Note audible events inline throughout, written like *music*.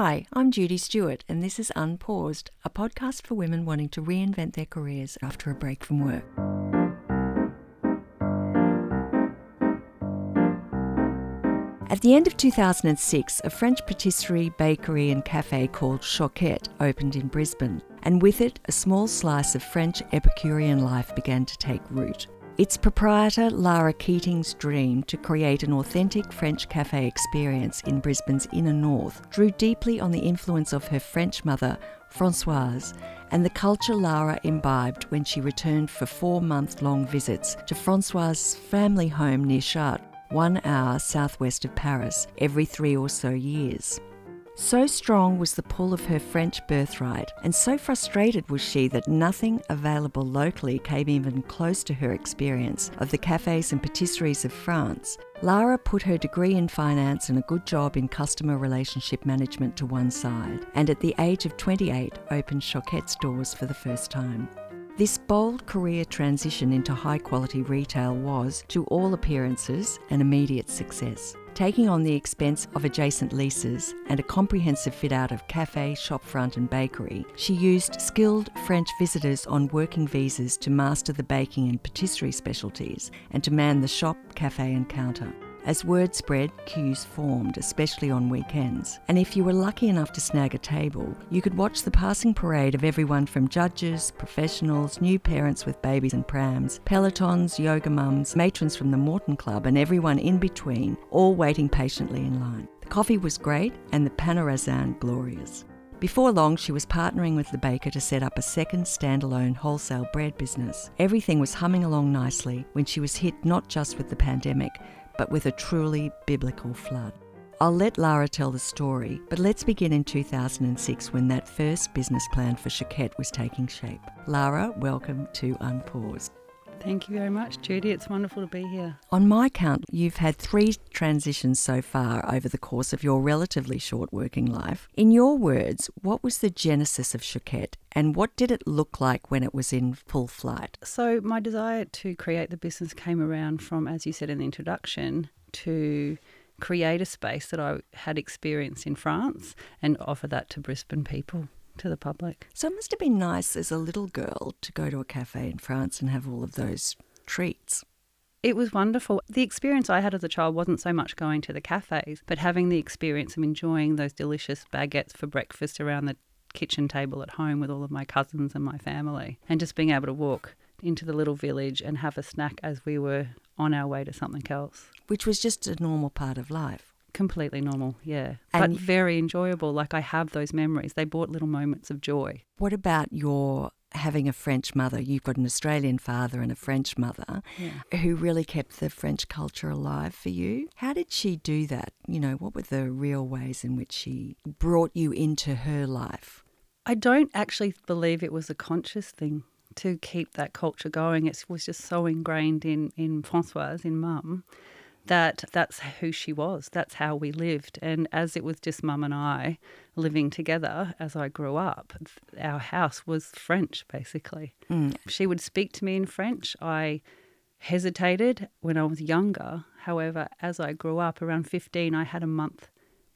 Hi, I'm Judy Stewart, and this is Unpaused, a podcast for women wanting to reinvent their careers after a break from work. At the end of 2006, a French patisserie, bakery, and cafe called Choquette opened in Brisbane, and with it, a small slice of French Epicurean life began to take root. Its proprietor, Lara Keating's dream to create an authentic French cafe experience in Brisbane's inner north drew deeply on the influence of her French mother, Francoise, and the culture Lara imbibed when she returned for four month long visits to Francoise's family home near Chartres, one hour southwest of Paris, every three or so years. So strong was the pull of her French birthright, and so frustrated was she that nothing available locally came even close to her experience of the cafes and patisseries of France. Lara put her degree in finance and a good job in customer relationship management to one side, and at the age of 28 opened Choquette's doors for the first time. This bold career transition into high quality retail was, to all appearances, an immediate success taking on the expense of adjacent leases and a comprehensive fit out of cafe, shopfront, and bakery, she used skilled French visitors on working visas to master the baking and patisserie specialties and to man the shop, cafe, and counter. As word spread, queues formed, especially on weekends. And if you were lucky enough to snag a table, you could watch the passing parade of everyone from judges, professionals, new parents with babies and prams, pelotons, yoga mums, matrons from the Moreton Club, and everyone in between, all waiting patiently in line. The coffee was great and the pain-au-raisin glorious. Before long, she was partnering with the baker to set up a second standalone wholesale bread business. Everything was humming along nicely when she was hit not just with the pandemic, but with a truly biblical flood. I'll let Lara tell the story, but let's begin in 2006 when that first business plan for Choquette was taking shape. Lara, welcome to Unpaused. Thank you very much, Judy. It's wonderful to be here. On my count, you've had three transitions so far over the course of your relatively short working life. In your words, what was the genesis of Choquette and what did it look like when it was in full flight? So, my desire to create the business came around from, as you said in the introduction, to create a space that I had experienced in France and offer that to Brisbane people to the public. So it must have been nice as a little girl to go to a cafe in France and have all of those treats. It was wonderful. The experience I had as a child wasn't so much going to the cafes, but having the experience of enjoying those delicious baguettes for breakfast around the kitchen table at home with all of my cousins and my family, and just being able to walk into the little village and have a snack as we were on our way to something else. Which was just a normal part of life. Completely normal, yeah. And- but very enjoyable. Like I have those memories. They brought little moments of joy. What about your having a French mother? You've got an Australian father and a French mother Yeah. who really kept the French culture alive for you. How did she do that? You know, what were the real ways in which she brought you into her life? I don't actually believe it was a conscious thing to keep that culture going. It was just so ingrained in, in Francoise, in mum, that that's who she was. That's how we lived. And as it was just mum and I living together as I grew up, our house was French, basically. Mm. She would speak to me in French. I hesitated when I was younger. However, as I grew up, around 15, I had a month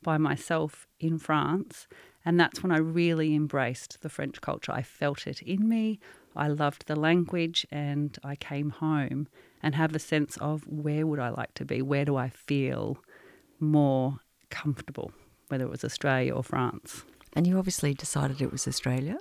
by myself in France. And that's when I really embraced the French culture. I felt it in me. I loved the language and I came home and have a sense of where would I like to be? Where do I feel more comfortable, whether it was Australia or France? And you obviously decided it was Australia.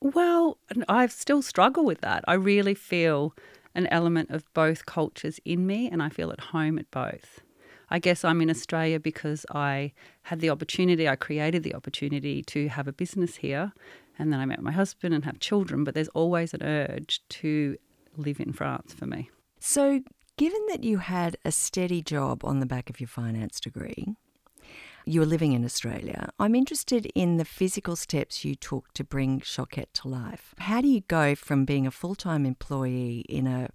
Well, I still struggle with that. I really feel an element of both cultures in me and I feel at home at both. I guess I'm in Australia because I had the opportunity, I created the opportunity to have a business here. And then I met my husband and have children, but there's always an urge to live in France for me. So, given that you had a steady job on the back of your finance degree, you were living in Australia, I'm interested in the physical steps you took to bring Choquette to life. How do you go from being a full time employee in a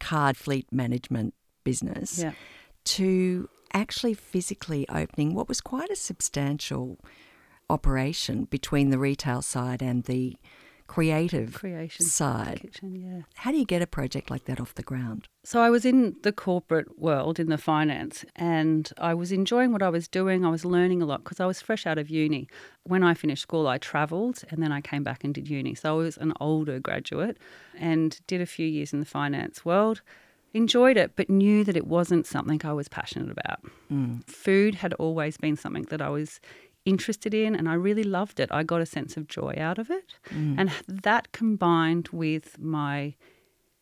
card fleet management business Yeah. to actually physically opening what was quite a substantial operation between the retail side and the creative creation side. kitchen. Yeah. How do you get a project like that off the ground? So I was in the corporate world, in the finance, and I was enjoying what I was doing. I was learning a lot because I was fresh out of uni. When I finished school, I travelled and then I came back and did uni. So I was an older graduate and did a few years in the finance world. Enjoyed it, but knew that it wasn't something I was passionate about. Mm. Food had always been something that I was interested in and I really loved it. I got a sense of joy out of it. Mm. And that combined with my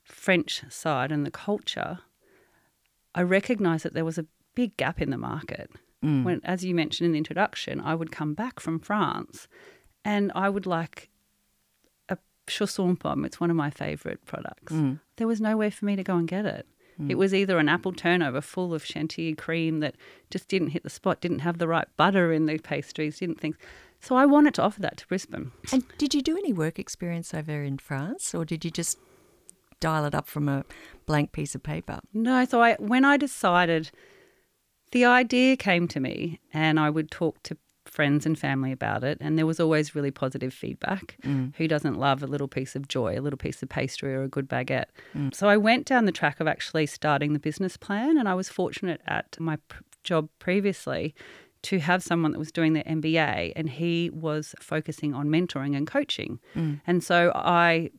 French side and the culture, I recognised that there was a big gap in the market. Mm. When, as you mentioned in the introduction, I would come back from France and I would like a chausson pomme. It's one of my favourite products. Mm. There was nowhere for me to go and get it. Mm. It was either an apple turnover full of chantilly cream that just didn't hit the spot, didn't have the right butter in the pastries, didn't think. So I wanted to offer that to Brisbane. And did you do any work experience over in France, or did you just dial it up from a blank piece of paper? No, so I when I decided the idea came to me and I would talk to friends and family about it and there was always really positive feedback. Mm. Who doesn't love a little piece of joy, a little piece of pastry or a good baguette? Mm. So I went down the track of actually starting the business plan and I was fortunate at my p- job previously to have someone that was doing their MBA and he was focusing on mentoring and coaching. Mm. And so I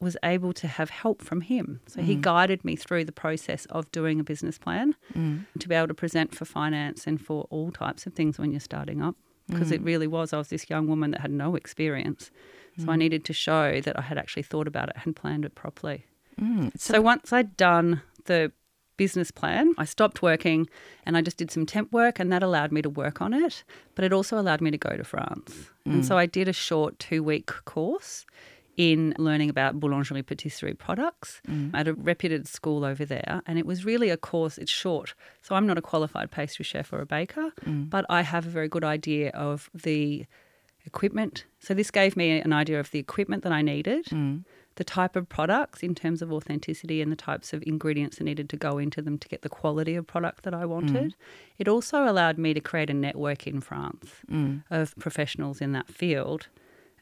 was able to have help from him. So he mm. guided me through the process of doing a business plan mm. to be able to present for finance and for all types of things when you're starting up. Because it mm. really was, I was this young woman that had no experience. So I needed to show that I had actually thought about it and planned it properly. So once I'd done the business plan, I stopped working and I just did some temp work, and that allowed me to work on it. But it also allowed me to go to France. And so I did a short two week course in learning about boulangerie patisserie products mm. at a reputed school over there. And it was really a course, it's short. So I'm not a qualified pastry chef or a baker, mm. but I have a very good idea of the equipment. So this gave me an idea of the equipment that I needed, mm. the type of products in terms of authenticity and the types of ingredients that needed to go into them to get the quality of product that I wanted. It also allowed me to create a network in France of professionals in that field.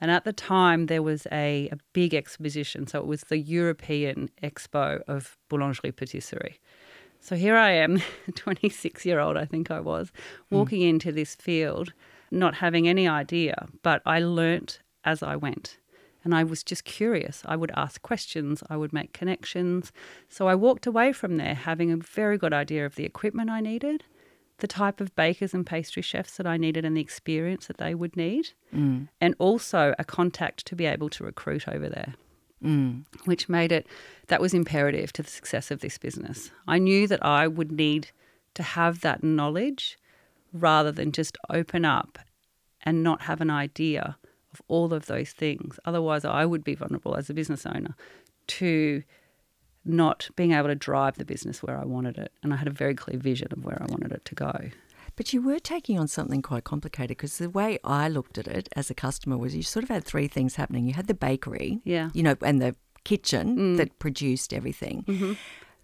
And at the time, there was a, a big exposition. So it was the European Expo of Boulangerie Patisserie. So here I am, *laughs* 26 year old, I think I was, hmm. walking into this field, not having any idea, but I learnt as I went. And I was just curious. I would ask questions, I would make connections. So I walked away from there having a very good idea of the equipment I needed, the type of bakers and pastry chefs that I needed, and the experience that they would need, mm. and also a contact to be able to recruit over there mm. which made it that was imperative to the success of this business. I knew that I would need to have that knowledge rather than just open up and not have an idea of all of those things. Otherwise, I would be vulnerable as a business owner to not being able to drive the business where I wanted it. And I had a very clear vision of where I wanted it to go. But you were taking on something quite complicated because the way I looked at it as a customer was you sort of had three things happening. You had the bakery, Yeah. you know, and the kitchen mm. that produced everything. Mm-hmm.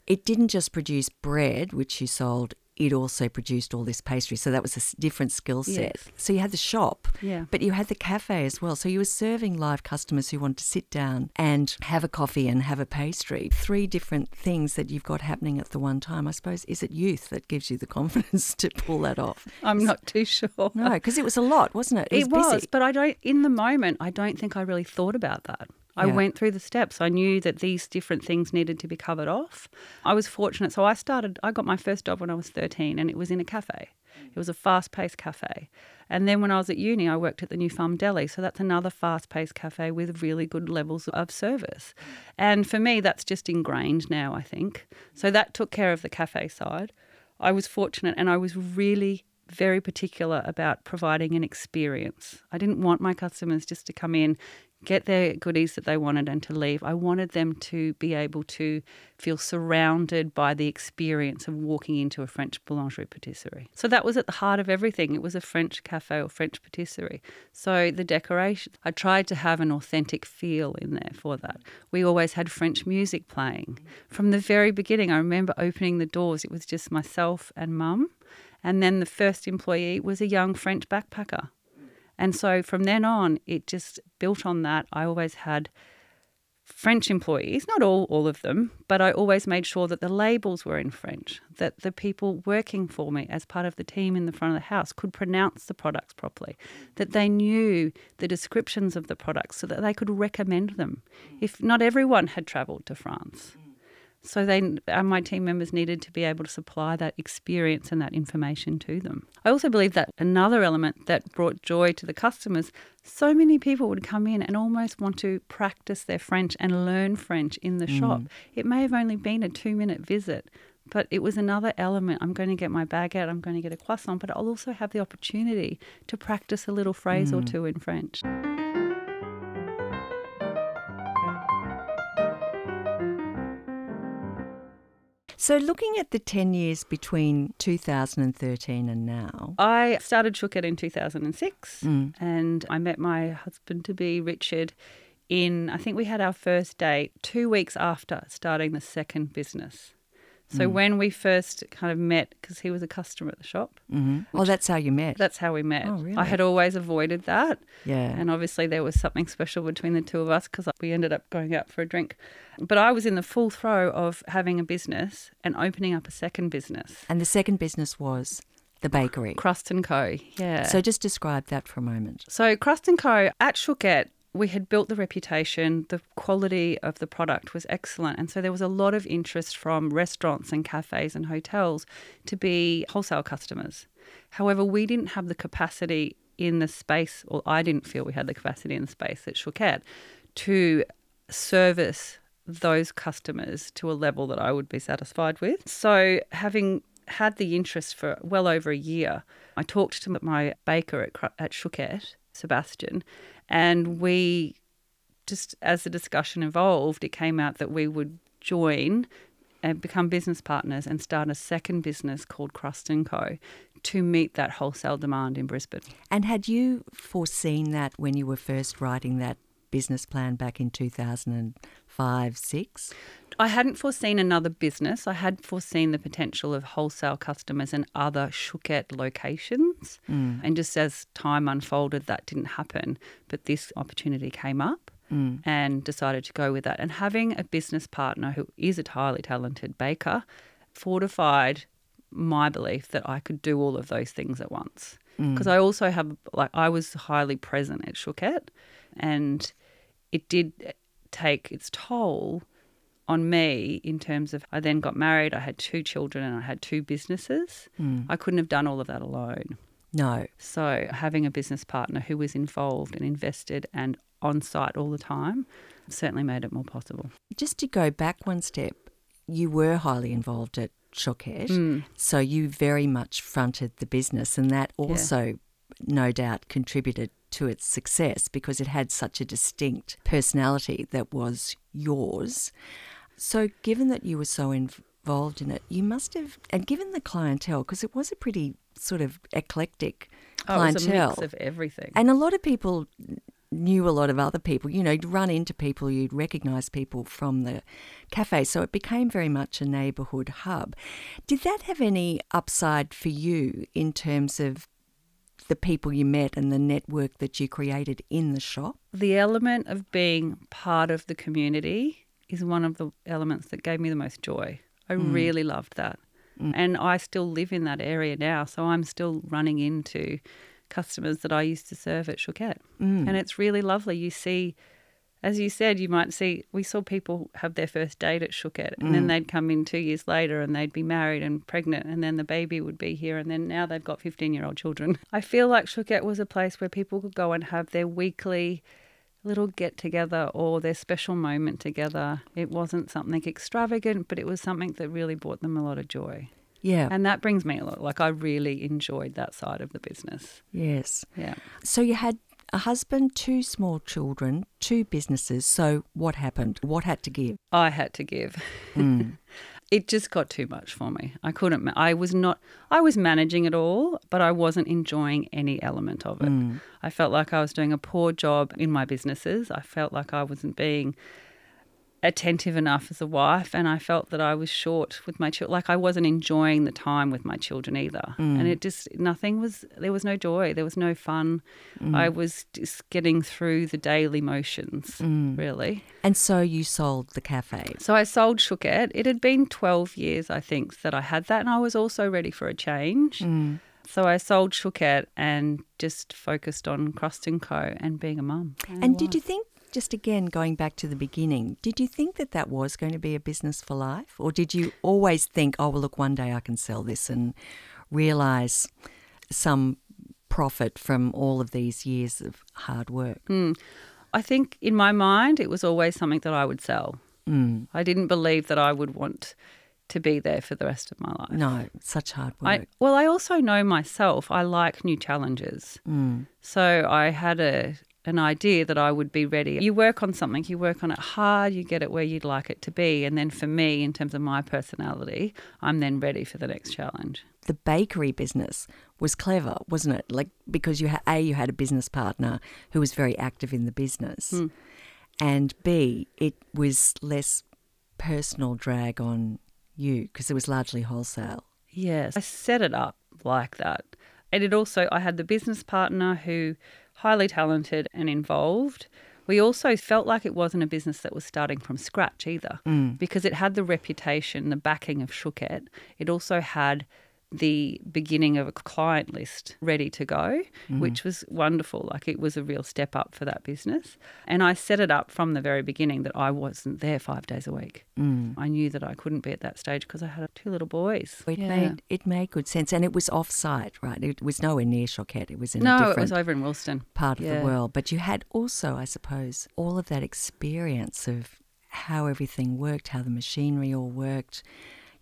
It didn't just produce bread, which you sold, it also produced all this pastry. So that was a different skill set. Yes. So you had the shop, Yeah. but you had the cafe as well. So you were serving live customers who wanted to sit down and have a coffee and have a pastry. Three different things that you've got happening at the one time. I suppose, is it youth that gives you the *laughs* confidence to pull that off? I'm not too sure. No, because it was a lot, wasn't it? It was, busy. but I don't. In the moment, I don't think I really thought about that. I Yeah. went through the steps. I knew that these different things needed to be covered off. I was fortunate. So I started. I got my first job when I was thirteen, and it was in a cafe. It was a fast-paced cafe. And then when I was at uni, I worked at the New Farm Deli. So that's another fast-paced cafe with really good levels of service. And for me, that's just ingrained now. I think so. That took care of the cafe side. I was fortunate, and I was really very particular about providing an experience. I didn't want my customers just to come in, get their goodies that they wanted, and to leave. I wanted them to be able to feel surrounded by the experience of walking into a French boulangerie patisserie. So that was at the heart of everything. It was a French cafe or French patisserie. So the decoration, I tried to have an authentic feel in there for that. We always had French music playing. From the very beginning, I remember opening the doors, it was just myself and mum. And then the first employee was a young French backpacker. And so from then on, it just built on that. I always had French employees, not all, all of them, but I always made sure that the labels were in French, that the people working for me as part of the team in the front of the house could pronounce the products properly, that they knew the descriptions of the products so that they could recommend them. If not everyone had travelled to France. So they, uh, my team members needed to be able to supply that experience and that information to them. I also believe that another element that brought joy to the customers, so many people would come in and almost want to practice their French and learn French in the mm. shop. It may have only been a two minute visit, but it was another element. I'm going to get my bag out, I'm going to get a croissant, but I'll also have the opportunity to practice a little phrase mm. or two in French. So, looking at the 10 years between 2013 and now. I started Choquette in 2006 mm. and I met my husband to be, Richard, in, I think we had our first date two weeks after starting the second business. So mm. when we first kind of met, because he was a customer at the shop. Mm-hmm. Oh, that's how you met. That's how we met. Oh, really? I had always avoided that. Yeah. And obviously there was something special between the two of us because we ended up going out for a drink. But I was in the full throw of having a business and opening up a second business. And the second business was the bakery. Crust and Co. Yeah. So just describe that for a moment. So Crust and Co. at Choquette we had built the reputation, the quality of the product was excellent. And so there was a lot of interest from restaurants and cafes and hotels to be wholesale customers. However, we didn't have the capacity in the space, or I didn't feel we had the capacity in the space at Choquette to service those customers to a level that I would be satisfied with. So, having had the interest for well over a year, I talked to my baker at, at Choquette, Sebastian, and we just as the discussion evolved, it came out that we would join and become business partners and start a second business called Crust and Co to meet that wholesale demand in Brisbane. And had you foreseen that when you were first writing that business plan back in 2005 6? I hadn't foreseen another business. I had foreseen the potential of wholesale customers and other Choquette locations. Mm. And just as time unfolded, that didn't happen. But this opportunity came up. Mm. And decided to go with that. And having a business partner who is a highly talented baker fortified my belief that I could do all of those things at once. Because mm. I also have, like, I was highly present at Choquette and it did take its toll on me in terms of I then got married, I had two children, and I had two businesses. Mm. I couldn't have done all of that alone. No. So having a business partner who was involved and invested and on site all the time certainly made it more possible. Just to go back one step, you were highly involved at Choquette, mm. so you very much fronted the business, and that also, yeah. No doubt, contributed to its success because it had such a distinct personality that was yours. So, given that you were so involved in it, you must have, and given the clientele, because it was a pretty sort of eclectic clientele. Oh, a mix of everything. And a lot of people knew a lot of other people. You know, you'd run into people, you'd recognise people from the cafe. So it became very much a neighbourhood hub. Did that have any upside for you in terms of the people you met and the network that you created in the shop? The element of being part of the community is one of the elements that gave me the most joy. I mm. really loved that. Mm. And I still live in that area now, so I'm still running into customers that I used to serve at Choquette. Mm. And it's really lovely. You see, as you said, you might see, we saw people have their first date at Choquette, and then mm. they'd come in two years later and they'd be married and pregnant, and then the baby would be here, and then now they've got 15 year old children. *laughs* I feel like Choquette was a place where people could go and have their weekly little get together or their special moment together. It wasn't something extravagant, but it was something that really brought them a lot of joy. Yeah. And that brings me a lot. Like, I really enjoyed that side of the business. Yes. Yeah. So, you had a husband, two small children, two businesses. So, what happened? What had to give? I had to give. Mm. *laughs* it just got too much for me. I couldn't. I was not. I was managing it all, but I wasn't enjoying any element of it. Mm. I felt like I was doing a poor job in my businesses. I felt like I wasn't being attentive enough as a wife and I felt that I was short with my children like I wasn't enjoying the time with my children either Mm. and it just nothing was there was no joy there was no fun Mm. I was just getting through the daily motions Mm. really And so you sold the cafe. so I sold Choquette it had been 12 years I think that I had that and I was also ready for a change Mm. so I sold Choquette and just focused on Crust and Co and being a mum And did you think, just again going back to the beginning, did you think that that was going to be a business for life? Or did you always think, oh, well, look, one day I can sell this and realize some profit from all of these years of hard work? Hmm. I think in my mind it was always something that I would sell Mm. I didn't believe that I would want to be there for the rest of my life. No, such hard I, work. well, I also know myself. I like new challenges. Mm. So I had a an idea that I would be ready. You work on something, you work on it hard, you get it where you'd like it to be, and then for me, in terms of my personality, I'm then ready for the next challenge. the bakery business was clever, wasn't it? Like because you ha- a you had a business partner who was very active in the business, Hmm. and b it was less personal drag on you because it was largely wholesale. Yes. I set it up like that. And it also, I had the business partner who, highly talented and involved. We also felt like it wasn't a business that was starting from scratch either mm. because it had the reputation, the backing of Choquette. It also had the beginning of a client list ready to go, which was wonderful. Like it was a real step up for that business. And I set it up from the very beginning that I wasn't there five days a week. Mm. I knew that I couldn't be at that stage because I had two little boys. It Yeah. made it made good sense, and it was off site, right? It was nowhere near Choquette. It was in a no, it was over in Wilston. part of yeah. the world. But you had also, I suppose, all of that experience of how everything worked, how the machinery all worked,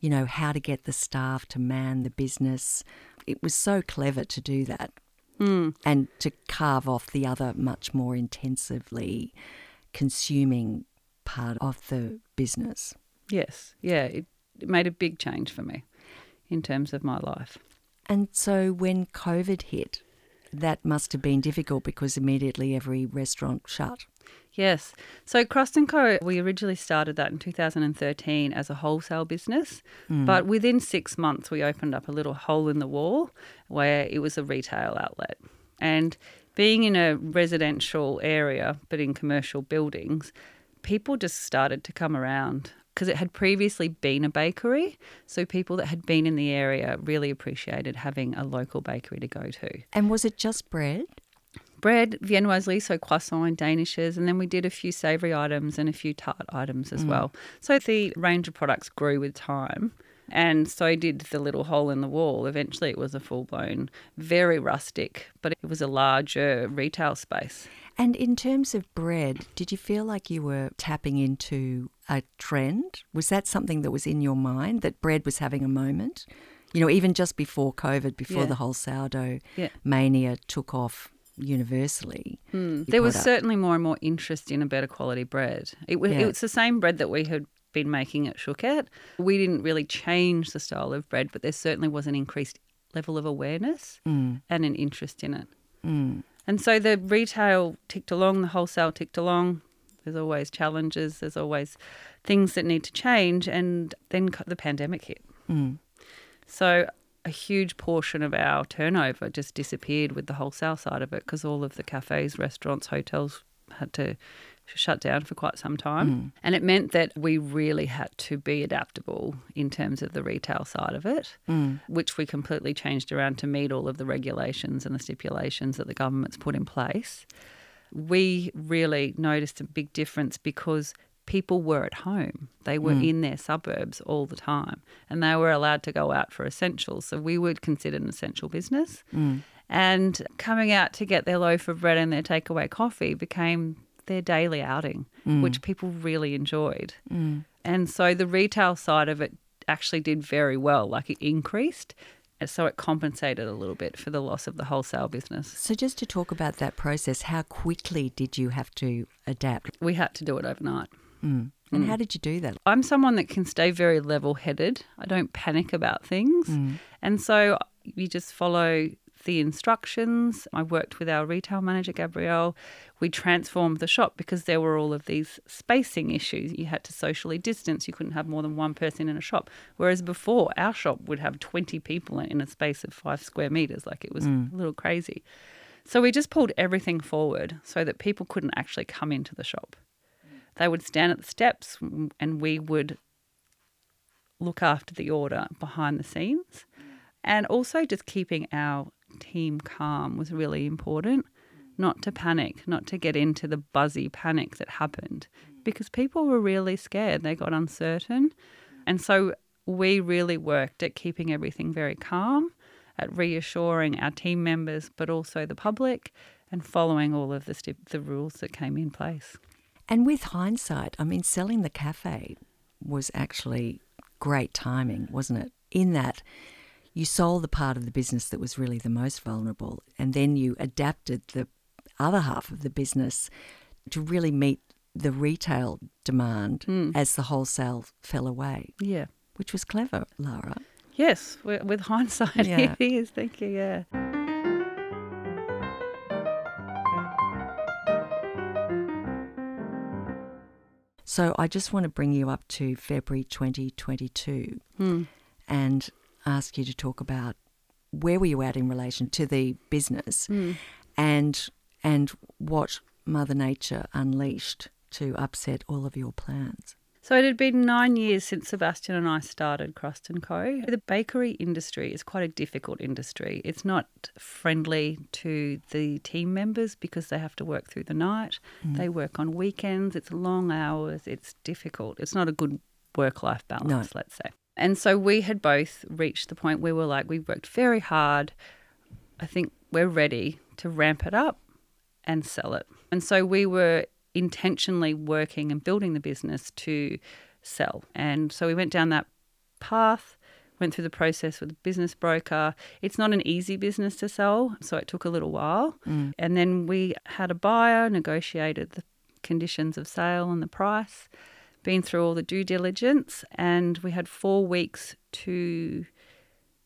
you know, how to get the staff to man the business. It was so clever to do that Mm. and to carve off the other much more intensively consuming part of the business. Yes, yeah, it, it made a big change for me in terms of my life. And so when COVID hit, that must have been difficult because immediately every restaurant shut. Yes. So Crust and Co. We originally started that in 2013 as a wholesale business, hmm. but within six months we opened up a little hole in the wall where it was a retail outlet. And being in a residential area but in commercial buildings, people just started to come around because it had previously been a bakery. So people that had been in the area really appreciated having a local bakery to go to And was it just bread? Bread, viennoiserie, so croissant and danishes, and then we did a few savoury items and a few tart items as mm. well. So the range of products grew with time. And so did the little hole in the wall. Eventually, it was a full blown, very rustic, but it was a larger retail space. And in terms of bread, did you feel like you were tapping into a trend? Was that something that was in your mind that bread was having a moment? You know, even just before COVID, before Yeah. the whole sourdough Yeah. mania took off universally. you There was up- certainly more and more interest in a better quality bread. It was, Yeah. it was the same bread that we had been making at Choquette. We didn't really change the style of bread, but there certainly was an increased level of awareness Mm, and an interest in it. mm, And so the retail ticked along, the wholesale ticked along. There's always challenges, there's always things that need to change. And then the pandemic hit. mm. So a huge portion of our turnover just disappeared with the wholesale side of it because all of the cafes, restaurants, hotels had to shut down for quite some time. Mm. And it meant that we really had to be adaptable in terms of the retail side of it, mm. which we completely changed around to meet all of the regulations and the stipulations that the government's put in place. We really noticed a big difference because people were at home. They were hmm. in their suburbs all the time and they were allowed to go out for essentials. So we would consider an essential business. Hmm. And coming out to get their loaf of bread and their takeaway coffee became their daily outing, hmm. which people really enjoyed. And so the retail side of it actually did very well, like it increased. And so it compensated a little bit for the loss of the wholesale business. So, just to talk about that process, how quickly did you have to adapt? We had to do it overnight. Mm. And how did you do that? I'm someone that can stay very level headed. I don't panic about things. And so you just follow the instructions. I worked with our retail manager, Gabrielle. We transformed the shop because there were all of these spacing issues. You had to socially distance, you couldn't have more than one person in a shop. Whereas before, our shop would have 20 people in a space of five square meters. Like it was Mm. a little crazy. So we just pulled everything forward so that people couldn't actually come into the shop. They would stand at the steps and we would look after the order behind the scenes. And also just keeping our team calm was really important. Not to panic, not to get into the buzzy panic that happened because people were really scared. They got uncertain. And so we really worked at keeping everything very calm, at reassuring our team members, but also the public, and following all of the, stip- the rules that came in place. And with hindsight, I mean, selling the cafe was actually great timing, wasn't it? In that you sold the part of the business that was really the most vulnerable, and then you adapted the other half of the business to really meet the retail demand hmm. as the wholesale fell away, Yeah. which was clever, Lara. Yes, with hindsight, *laughs* Yeah. it is. Thank you. Yeah. So I just want to bring you up to February 2022 Hmm. and ask you to talk about where were you at in relation to the business Hmm. and and what Mother Nature unleashed to upset all of your plans. So it had been nine years since Sebastian and I started Crust and Co. The bakery industry is quite a difficult industry. It's not friendly to the team members because they have to work through the night. Mm. They work on weekends. It's long hours. It's difficult. It's not a good work-life balance, let's say. And so we had both reached the point where we're like, we've worked very hard. I think we're ready to ramp it up and sell it. And so we were intentionally working and building the business to sell. And so we went down that path, went through the process with a business broker. It's not an easy business to sell, so it took a little while. Mm. And then we had a buyer, negotiated the conditions of sale and the price, been through all the due diligence, and we had four weeks to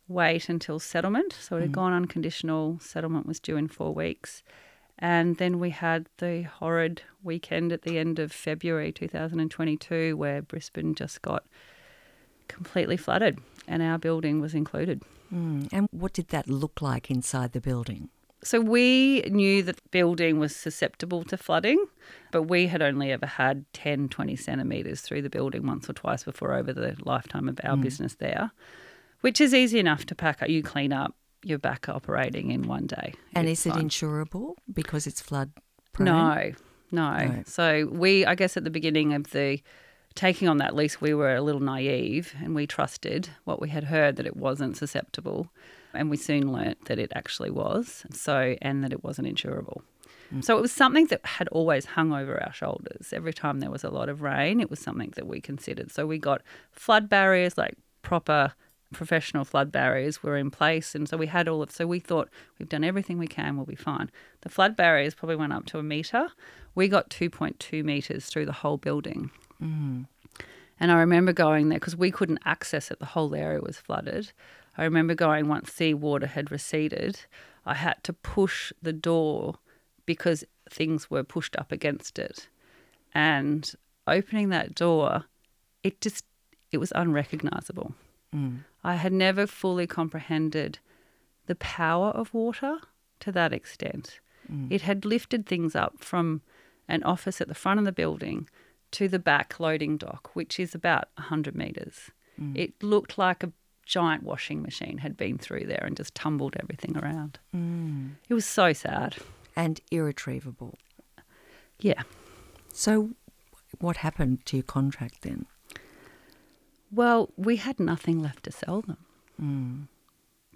wait until settlement. So it had mm. gone unconditional. Settlement was due in four weeks. And then we had the horrid weekend at the end of February 2022 where Brisbane just got completely flooded and our building was included. Mm. And what did that look like inside the building? So we knew that the building was susceptible to flooding, but we had only ever had 10, 20 centimetres through the building once or twice before over the lifetime of our business there, which is easy enough to pack up. You clean up, you're back operating in one day. And It's is it insurable because it's flood prone? No, no, No. So we, I guess, at the beginning of the taking on that lease, we were a little naive and we trusted what we had heard that it wasn't susceptible, and we soon learnt that it actually was. So and that it wasn't insurable. Mm. So it was something that had always hung over our shoulders. Every time there was a lot of rain, it was something that we considered. So we got flood barriers, like proper professional flood barriers were in place and so we had all of so we thought we've done everything we can we'll be fine. The flood barriers probably went up to a meter we got 2.2 meters through the whole building. Mm. And i remember going there because we couldn't access it the whole area was flooded. I remember going once seawater had receded i had to push the door because things were pushed up against it. And opening that door it just it was unrecognizable mm. I had never fully comprehended the power of water to that extent. Mm. It had lifted things up from an office at the front of the building to the back loading dock, which is about 100 metres. Mm. It looked like a giant washing machine had been through there and just tumbled everything around. Mm. It was so sad. And irretrievable. Yeah. So what happened to your contract then? Well, we had nothing left to sell them. Mm.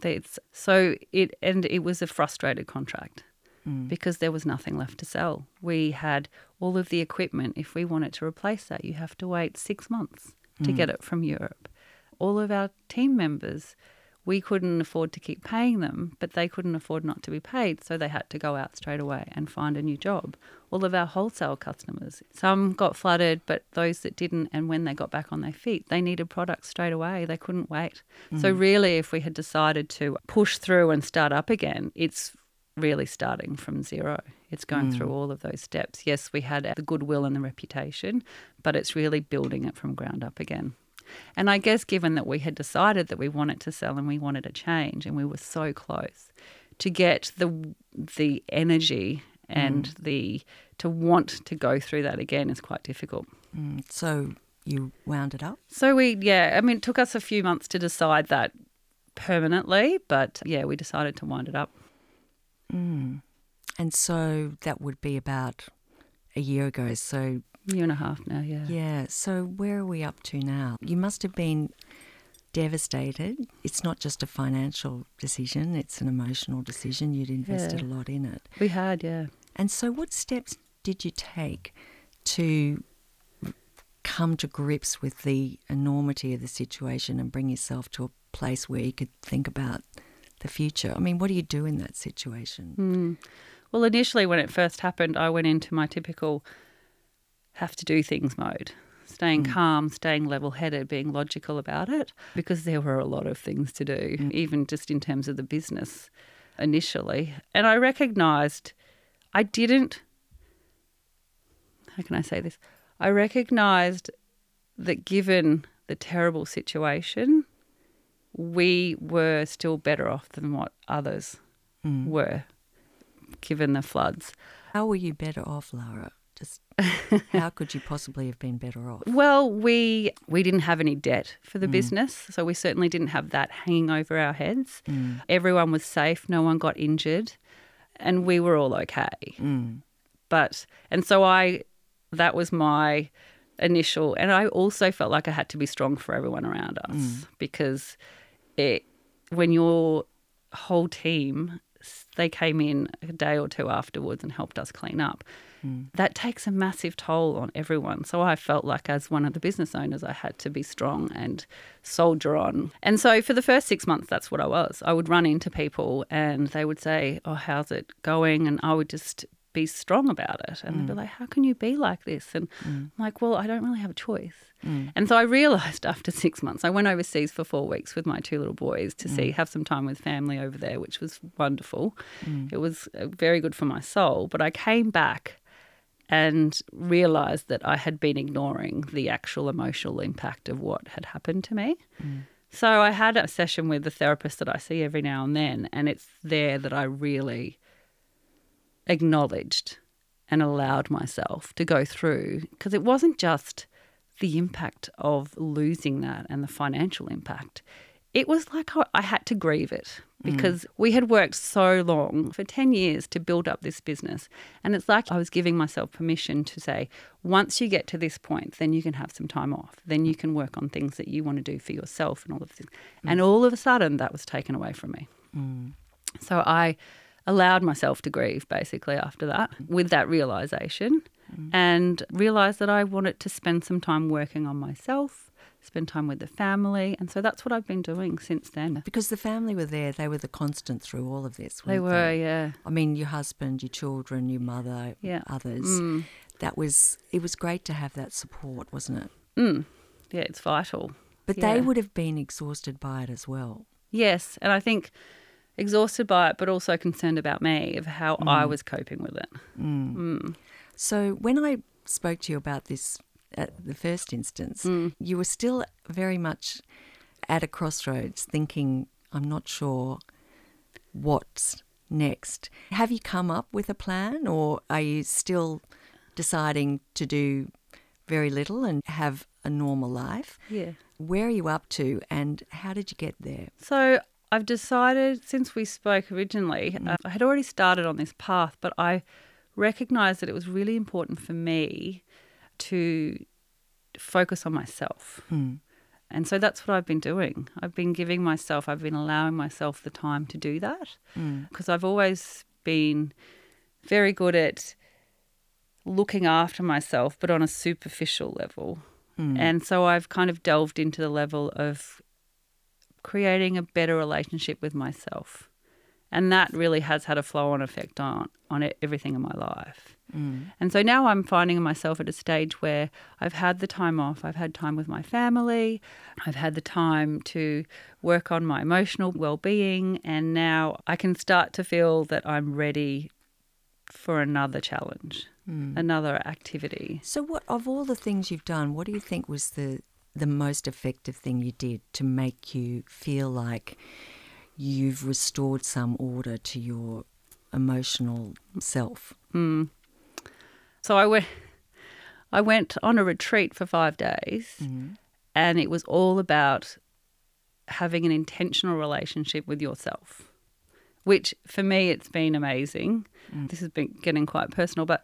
It's, so it and it was a frustrated contract mm. because there was nothing left to sell. We had all of the equipment. If we wanted to replace that, you have to wait six months to get mm. it from Europe. All of our team members we couldn't afford to keep paying them, but they couldn't afford not to be paid, so they had to go out straight away and find a new job. All of our wholesale customers, some got flooded, but those that didn't, and when they got back on their feet, they needed products straight away. They couldn't wait. Mm. So, really, if we had decided to push through and start up again, it's really starting from zero. It's going mm. through all of those steps. Yes, we had the goodwill and the reputation, but it's really building it from ground up again. And I guess given that we had decided that we wanted to sell and we wanted a change and we were so close to get the the energy and mm. the to want to go through that again is quite difficult. Mm. So you wound it up? So we yeah, I mean it took us a few months to decide that permanently, but yeah, we decided to wind it up. Mm. And so that would be about a year ago. So year and a half now, yeah. Yeah. So where are we up to now? You must have been devastated. It's not just a financial decision, it's an emotional decision. You'd invested yeah. a lot in it. We had, yeah. And so what steps did you take to come to grips with the enormity of the situation and bring yourself to a place where you could think about the future? I mean, what do you do in that situation? Mm. Well, initially, when it first happened, I went into my typical have to do things mode. Staying mm. calm, staying level headed, being logical about it, because there were a lot of things to do, mm. even just in terms of the business initially. And I recognized I didn't, how can I say this? I recognized that given the terrible situation, we were still better off than what others mm. were, given the floods. How were you better off, Lara? *laughs* How could you possibly have been better off? Well, we we didn't have any debt for the mm. business, so we certainly didn't have that hanging over our heads. Mm. Everyone was safe, no one got injured, and we were all okay. Mm. But and so I that was my initial and I also felt like I had to be strong for everyone around us mm. because it when your whole team they came in a day or two afterwards and helped us clean up Mm. That takes a massive toll on everyone. So I felt like, as one of the business owners, I had to be strong and soldier on. And so for the first six months, that's what I was. I would run into people and they would say, Oh, how's it going? And I would just be strong about it. And mm. they'd be mm. like, How can you be like this? And mm. I'm like, Well, I don't really have a choice. Mm. And so I realized *laughs* after six months, I went overseas for four weeks with my two little boys to see, mm. have some time with family over there, which was wonderful. It was uh, very good for my soul. But I came back and realized that I had been ignoring the actual emotional impact of what had happened to me. Mm. So I had a session with the therapist that I see every now and then, and it's there that I really acknowledged and allowed myself to go through because it wasn't just the impact of losing that and the financial impact it was like I had to grieve it because mm. we had worked so long for 10 years to build up this business. And it's like I was giving myself permission to say, once you get to this point, then you can have some time off. Then you can work on things that you want to do for yourself and all of this. Mm. And all of a sudden, that was taken away from me. Mm. So I allowed myself to grieve basically after that with that realization mm. and realized that I wanted to spend some time working on myself spend time with the family. And so that's what I've been doing since then. Because the family were there, they were the constant through all of this. They were, they? yeah. I mean, your husband, your children, your mother, yeah. others. Mm. That was, it was great to have that support, wasn't it? Mm. Yeah, it's vital. But yeah. they would have been exhausted by it as well. Yes. And I think exhausted by it, but also concerned about me, of how mm. I was coping with it. Mm. Mm. So when I spoke to you about this at the first instance, mm. you were still very much at a crossroads thinking, I'm not sure what's next. Have you come up with a plan or are you still deciding to do very little and have a normal life? Yeah. Where are you up to and how did you get there? So I've decided since we spoke originally, mm. uh, I had already started on this path, but I recognized that it was really important for me to focus on myself. Mm. And so that's what I've been doing. I've been giving myself, I've been allowing myself the time to do that because mm. I've always been very good at looking after myself, but on a superficial level. Mm. And so I've kind of delved into the level of creating a better relationship with myself. And that really has had a flow on effect on, on everything in my life. Mm. And so now I'm finding myself at a stage where I've had the time off, I've had time with my family, I've had the time to work on my emotional well being, and now I can start to feel that I'm ready for another challenge, Mm. another activity. So, what of all the things you've done, what do you think was the the most effective thing you did to make you feel like you've restored some order to your emotional self? Mm. So I went, I went on a retreat for five days, Mm. and it was all about having an intentional relationship with yourself, which for me it's been amazing. Mm. This has been getting quite personal, but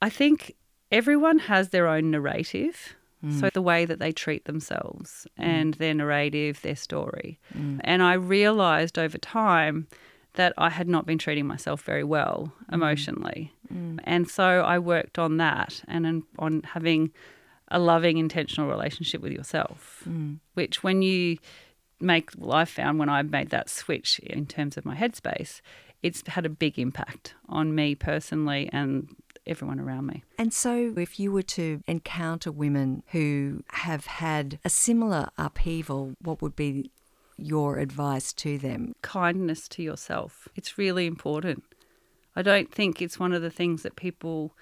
I think everyone has their own narrative. So the way that they treat themselves and their narrative, their story. And I realized over time that I had not been treating myself very well mm. emotionally. Mm. And so I worked on that and on- having a loving, intentional relationship with yourself, mm. which when you make, well, I found when I made that switch in terms of my headspace, it's had a big impact on me personally and everyone around me. And so, if you were to encounter women who have had a similar upheaval, what would be your advice to them? kindness to yourself. It's really important. I don't think it's one of the things that people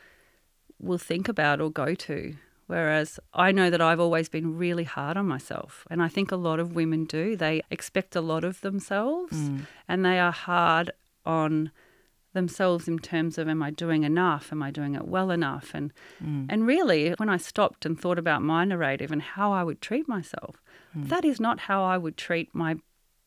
will think about or go to. Whereas I know that I've always been really hard on myself. And I think a lot of women do. They expect a lot of themselves mm. and they are hard on themselves in terms of am I doing enough? Am I doing it well enough? And mm. and really when I stopped and thought about my narrative and how I would treat myself, mm. that is not how I would treat my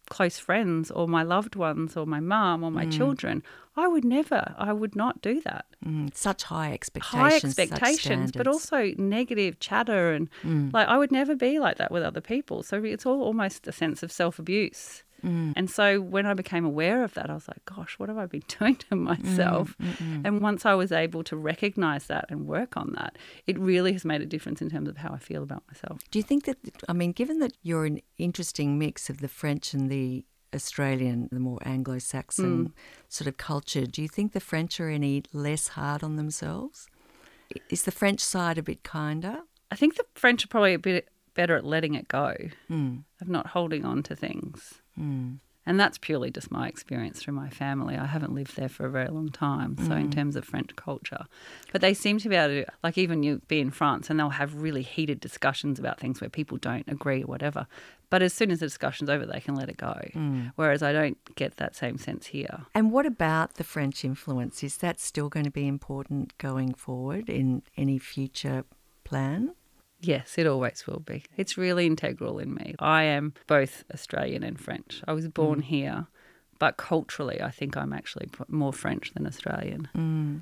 close friends or my loved ones or my mum or my mm. children. I would never, I would not do that. Mm, such high High expectations. such expectations, but also negative chatter and like I would never be like that with other people. So it's all almost a sense of self abuse. Mm. And so when I became aware of that, I was like, gosh, what have I been *laughs* doing to mm, myself? And once I was able to recognize that and work on that, it really has made a difference in terms of how I feel about myself. Do you think that, I mean, given that you're an interesting mix of the French and the Australian, the more Anglo Saxon mm. sort of culture, do you think the French are any less hard on themselves? Is the French side a bit kinder? I think the French are probably a bit better at letting it go, Mm. of not holding on to things. Mm. And that's purely just my experience through my family. I haven't lived there for a very long time, so in terms of French culture. But they seem to be able to, like, even you be in France and they'll have really heated discussions about things where people don't agree or whatever. But as soon as the discussion's over, they can let it go. Whereas I don't get that same sense here. And what about the French influence? Is that still going to be important going forward in any future plan? Yes, it always will be. It's really integral in me. I am both Australian and French. I was born mm. here, but culturally, I think I'm actually more French than Australian. Mm.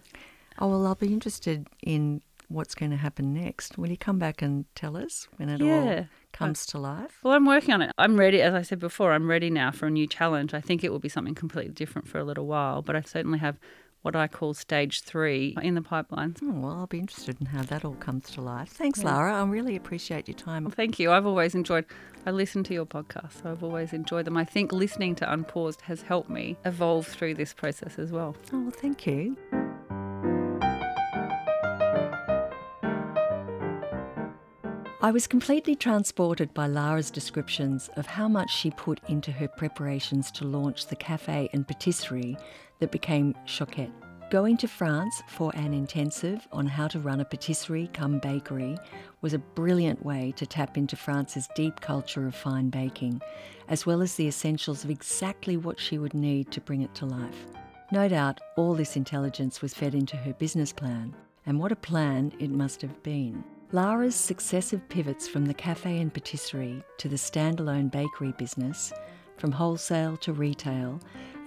Oh, well, I'll be interested in what's going to happen next. Will you come back and tell us when it all comes to life? Well, I'm working on it. I'm ready, as I said before, I'm ready now for a new challenge. I think it will be something completely different for a little while, but I certainly have what I call stage three in the pipeline. Oh, well, I'll be interested in how that all comes to life. Thanks, Lara. I really appreciate your time. Well, thank you. I've always enjoyed, I listen to your podcasts, so I've always enjoyed them. I think listening to Unpaused has helped me evolve through this process as well. Oh, well, thank you. I was completely transported by Lara's descriptions of how much she put into her preparations to launch the cafe and patisserie that became Choquette. Going to France for an intensive on how to run a patisserie come bakery was a brilliant way to tap into France's deep culture of fine baking, as well as the essentials of exactly what she would need to bring it to life. No doubt all this intelligence was fed into her business plan, and what a plan it must have been. Lara's successive pivots from the cafe and patisserie to the standalone bakery business, from wholesale to retail,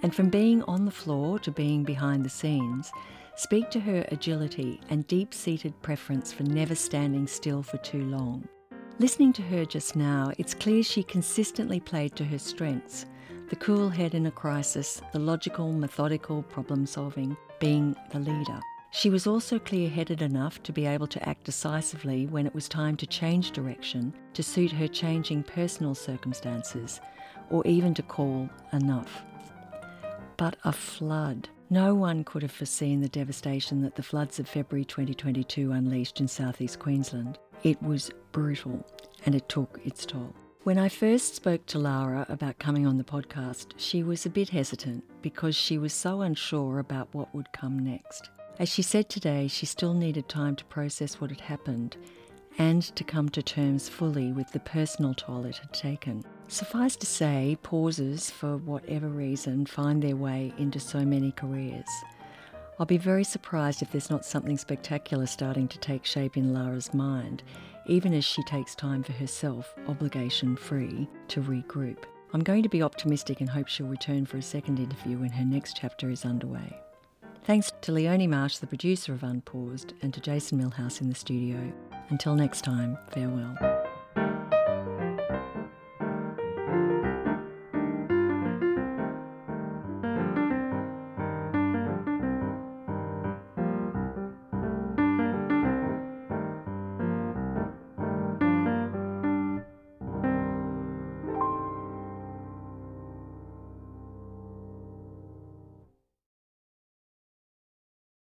and from being on the floor to being behind the scenes, speak to her agility and deep seated preference for never standing still for too long. Listening to her just now, it's clear she consistently played to her strengths the cool head in a crisis, the logical, methodical problem solving, being the leader. She was also clear headed enough to be able to act decisively when it was time to change direction to suit her changing personal circumstances, or even to call enough. But a flood. No one could have foreseen the devastation that the floods of February 2022 unleashed in southeast Queensland. It was brutal and it took its toll. When I first spoke to Lara about coming on the podcast, she was a bit hesitant because she was so unsure about what would come next. As she said today, she still needed time to process what had happened and to come to terms fully with the personal toll it had taken. Suffice to say, pauses, for whatever reason, find their way into so many careers. I'll be very surprised if there's not something spectacular starting to take shape in Lara's mind, even as she takes time for herself, obligation free, to regroup. I'm going to be optimistic and hope she'll return for a second interview when her next chapter is underway. Thanks to Leonie Marsh, the producer of Unpaused, and to Jason Millhouse in the studio. Until next time, farewell.